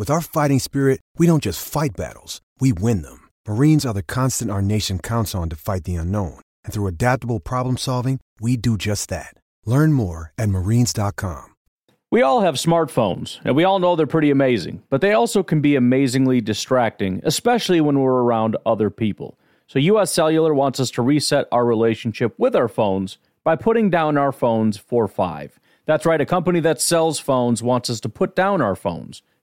With our fighting spirit, we don't just fight battles, we win them. Marines are the constant our nation counts on to fight the unknown. And through adaptable problem solving, we do just that. Learn more at marines.com. We all have smartphones, and we all know they're pretty amazing, but they also can be amazingly distracting, especially when we're around other people. So, US Cellular wants us to reset our relationship with our phones by putting down our phones for five. That's right, a company that sells phones wants us to put down our phones.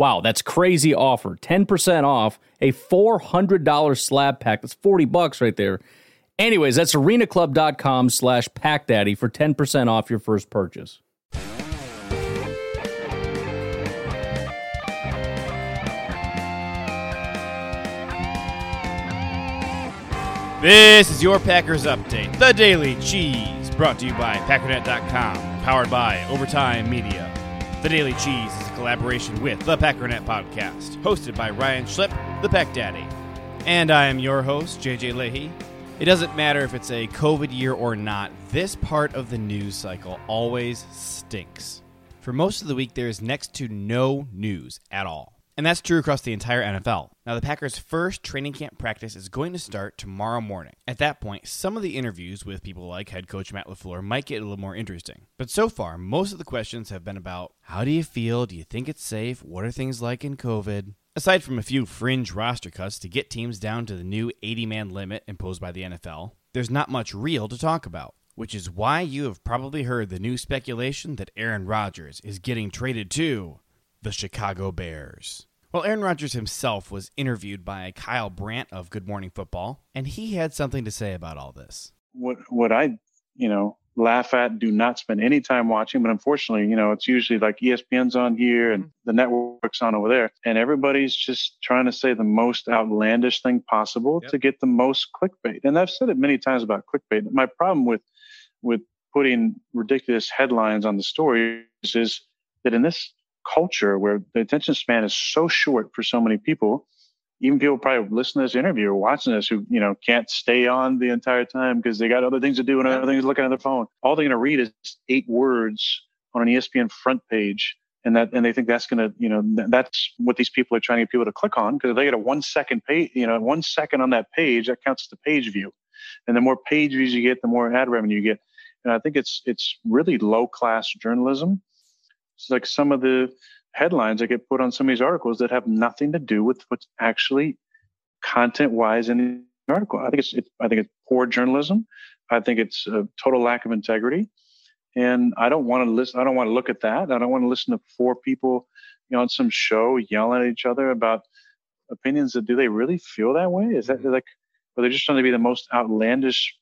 Wow, that's crazy offer. 10% off a $400 slab pack. That's 40 bucks right there. Anyways, that's arenaclub.com slash packdaddy for 10% off your first purchase. This is your Packers Update, the Daily Cheese, brought to you by Packernet.com, powered by Overtime Media. The Daily Cheese is a collaboration with the Packernet Podcast, hosted by Ryan Schlipp, the Pack Daddy. And I am your host, JJ Leahy. It doesn't matter if it's a COVID year or not, this part of the news cycle always stinks. For most of the week, there is next to no news at all. And that's true across the entire NFL. Now, the Packers' first training camp practice is going to start tomorrow morning. At that point, some of the interviews with people like head coach Matt LaFleur might get a little more interesting. But so far, most of the questions have been about how do you feel? Do you think it's safe? What are things like in COVID? Aside from a few fringe roster cuts to get teams down to the new 80 man limit imposed by the NFL, there's not much real to talk about. Which is why you have probably heard the new speculation that Aaron Rodgers is getting traded to the Chicago Bears. Well, Aaron Rodgers himself was interviewed by Kyle Brandt of Good Morning Football, and he had something to say about all this. What what I, you know, laugh at, do not spend any time watching, but unfortunately, you know, it's usually like ESPN's on here and mm-hmm. the network's on over there, and everybody's just trying to say the most outlandish thing possible yep. to get the most clickbait. And I've said it many times about clickbait. My problem with with putting ridiculous headlines on the stories is that in this culture where the attention span is so short for so many people. Even people probably listening to this interview or watching this who, you know, can't stay on the entire time because they got other things to do and other things looking at their phone. All they're going to read is eight words on an ESPN front page. And that, and they think that's going to, you know, that's what these people are trying to get people to click on because if they get a one second page, you know, one second on that page that counts as the page view. And the more page views you get, the more ad revenue you get. And I think it's, it's really low class journalism it's like some of the headlines that get put on some of these articles that have nothing to do with what's actually content wise in the article. I think it's, it's I think it's poor journalism. I think it's a total lack of integrity. And I don't want to listen. I don't want to look at that. I don't want to listen to four people, you know, on some show yelling at each other about opinions. That do they really feel that way? Is that mm-hmm. like, are they just trying to be the most outlandish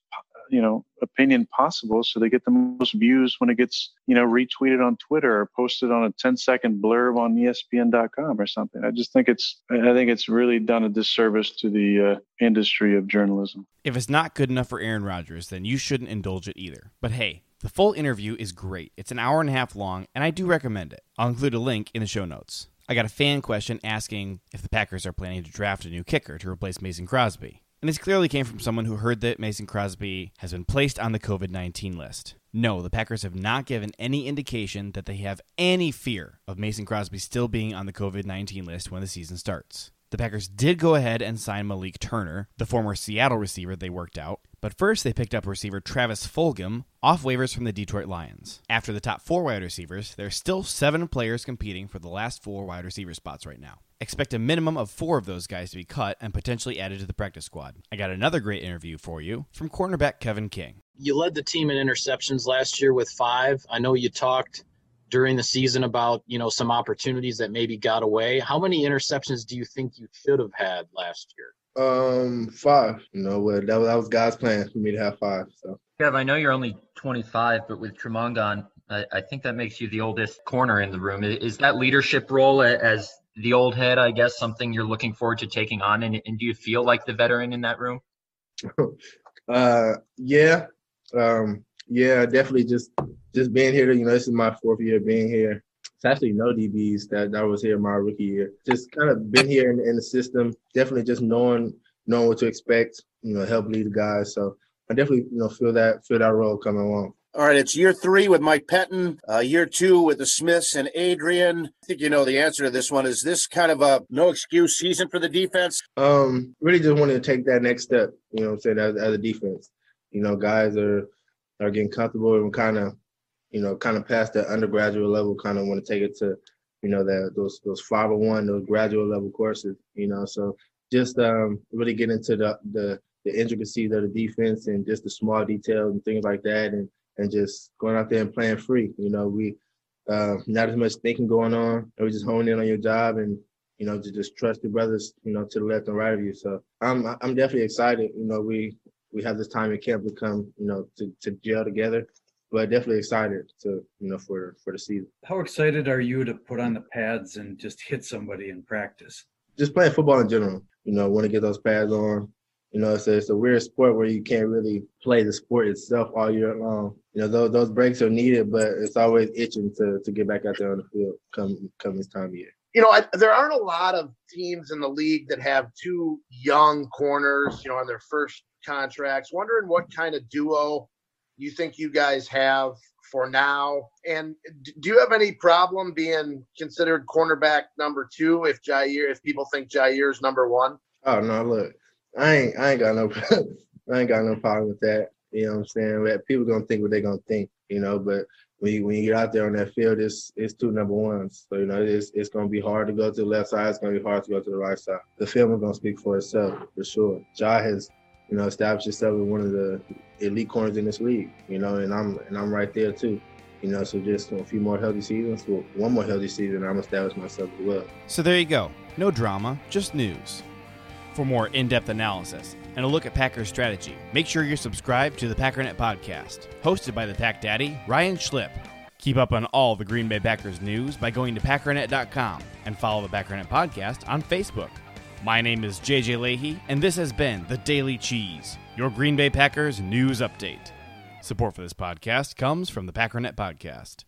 you know opinion possible so they get the most views when it gets you know retweeted on twitter or posted on a 10 second blurb on espn.com or something. I just think it's i think it's really done a disservice to the uh, industry of journalism. If it's not good enough for aaron rodgers then you shouldn't indulge it either. But hey the full interview is great. It's an hour and a half long and i do recommend it. I'll include a link in the show notes. I got a fan question asking if the Packers are planning to draft a new kicker to replace Mason Crosby. And this clearly came from someone who heard that Mason Crosby has been placed on the COVID 19 list. No, the Packers have not given any indication that they have any fear of Mason Crosby still being on the COVID 19 list when the season starts. The Packers did go ahead and sign Malik Turner, the former Seattle receiver they worked out, but first they picked up receiver Travis Fulgham off waivers from the Detroit Lions. After the top four wide receivers, there are still seven players competing for the last four wide receiver spots right now. Expect a minimum of four of those guys to be cut and potentially added to the practice squad. I got another great interview for you from cornerback Kevin King. You led the team in interceptions last year with five. I know you talked during the season about you know some opportunities that maybe got away. How many interceptions do you think you should have had last year? Um, five. You know, that that was God's plan for me to have five. So. Kev, I know you're only 25, but with Tramon gone, I, I think that makes you the oldest corner in the room. Is that leadership role as the old head, I guess, something you're looking forward to taking on? And, and do you feel like the veteran in that room? uh, yeah, um, yeah, definitely. Just just being here. You know, this is my fourth year being here. It's actually no DBs that that was here my rookie year. Just kind of been here in, in the system. Definitely just knowing knowing what to expect. You know, help lead the guys. So I definitely you know feel that feel that role coming along. All right, it's year three with Mike Pettine, uh, year two with the Smiths and Adrian. I think you know the answer to this one. Is this kind of a no excuse season for the defense? Um, really just wanted to take that next step, you know I'm saying, as, as a defense. You know, guys are are getting comfortable and kind of, you know, kind of past the undergraduate level, kind of want to take it to, you know, that those those 501, those graduate level courses, you know. So just um, really get into the, the the intricacies of the defense and just the small details and things like that and and just going out there and playing free. You know, we uh, not as much thinking going on. and We just hone in on your job and you know to just trust your brothers, you know, to the left and right of you. So I'm I'm definitely excited. You know, we we have this time in camp to come, you know, to, to gel together. But definitely excited to, you know, for for the season. How excited are you to put on the pads and just hit somebody in practice? Just playing football in general. You know, want to get those pads on. You know, it's a, it's a weird sport where you can't really play the sport itself all year long. You know, those those breaks are needed, but it's always itching to to get back out there on the field come come this time of year you know, I, there aren't a lot of teams in the league that have two young corners, you know, on their first contracts. Wondering what kind of duo you think you guys have for now, and do you have any problem being considered cornerback number two if Jaire, if people think Jaire's number one? Oh no, look, I ain't, I ain't got no, I ain't got no problem with that. You know what I'm saying? People gonna think what they gonna think, you know, but when you when you get out there on that field, it's it's two number ones. So you know it's it's gonna be hard to go to the left side. It's gonna be hard to go to the right side. The film is gonna speak for itself for sure. Ja has you know establish yourself as one of the elite corners in this league. You know, and I'm and I'm right there too. You know, so just a few more healthy seasons, well, one more healthy season, I'm establish myself as well. So there you go. No drama, just news. For more in-depth analysis and a look at Packers strategy, make sure you're subscribed to the Packernet podcast, hosted by the Pack Daddy, Ryan Schlipp. Keep up on all the Green Bay Packers news by going to Packernet.com and follow the Packernet podcast on Facebook. My name is JJ Leahy, and this has been The Daily Cheese, your Green Bay Packers news update. Support for this podcast comes from the Packernet Podcast.